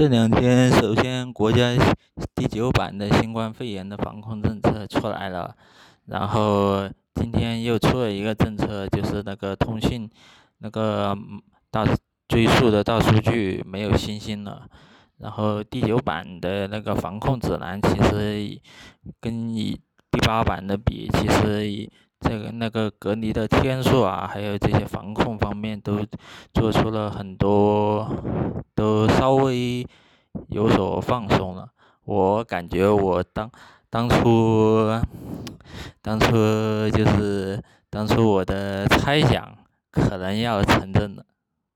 这两天，首先国家第九版的新冠肺炎的防控政策出来了，然后今天又出了一个政策，就是那个通信那个大追溯的大数据没有信心了。然后第九版的那个防控指南其实跟以第八版的比，其实这个那个隔离的天数啊，还有这些防控方面都做出了很多。都稍微有所放松了，我感觉我当当初当初就是当初我的猜想可能要成真了。